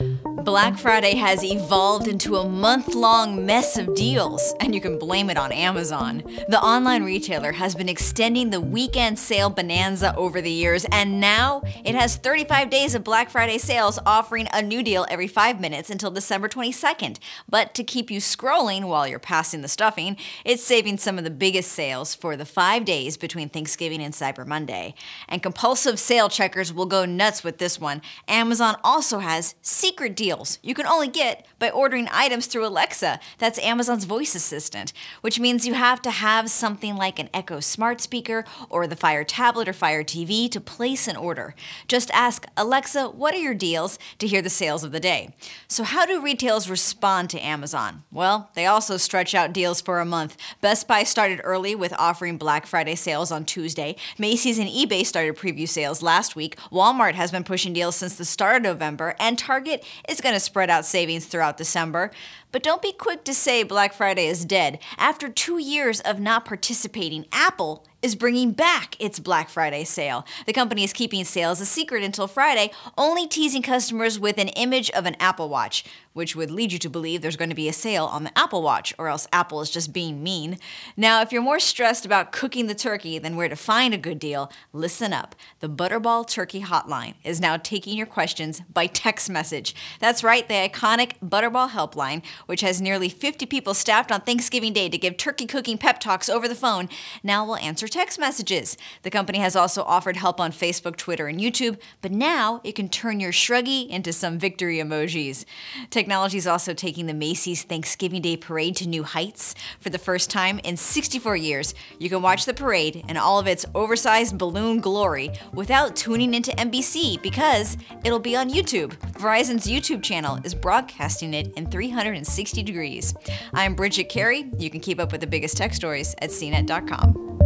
you Black Friday has evolved into a month long mess of deals, and you can blame it on Amazon. The online retailer has been extending the weekend sale bonanza over the years, and now it has 35 days of Black Friday sales offering a new deal every five minutes until December 22nd. But to keep you scrolling while you're passing the stuffing, it's saving some of the biggest sales for the five days between Thanksgiving and Cyber Monday. And compulsive sale checkers will go nuts with this one. Amazon also has secret deals you can only get by ordering items through Alexa. That's Amazon's voice assistant, which means you have to have something like an Echo smart speaker or the Fire tablet or Fire TV to place an order. Just ask Alexa, what are your deals to hear the sales of the day. So, how do retailers respond to Amazon? Well, they also stretch out deals for a month. Best Buy started early with offering Black Friday sales on Tuesday. Macy's and eBay started preview sales last week. Walmart has been pushing deals since the start of November, and Target is is going to spread out savings throughout December. But don't be quick to say Black Friday is dead. After two years of not participating, Apple is bringing back its Black Friday sale. The company is keeping sales a secret until Friday, only teasing customers with an image of an Apple Watch, which would lead you to believe there's going to be a sale on the Apple Watch, or else Apple is just being mean. Now, if you're more stressed about cooking the turkey than where to find a good deal, listen up. The Butterball Turkey Hotline is now taking your questions by text message. That's right, the iconic Butterball Helpline, which has nearly 50 people staffed on Thanksgiving Day to give turkey cooking pep talks over the phone, now will answer text messages. The company has also offered help on Facebook, Twitter, and YouTube, but now it can turn your shruggy into some victory emojis. Technology is also taking the Macy's Thanksgiving Day Parade to new heights. For the first time in 64 years, you can watch the parade in all of its oversized balloon glory without tuning into NBC because it'll be on YouTube. Verizon's YouTube channel is broadcasting it in 360 degrees. I'm Bridget Carey. You can keep up with the biggest tech stories at cnet.com.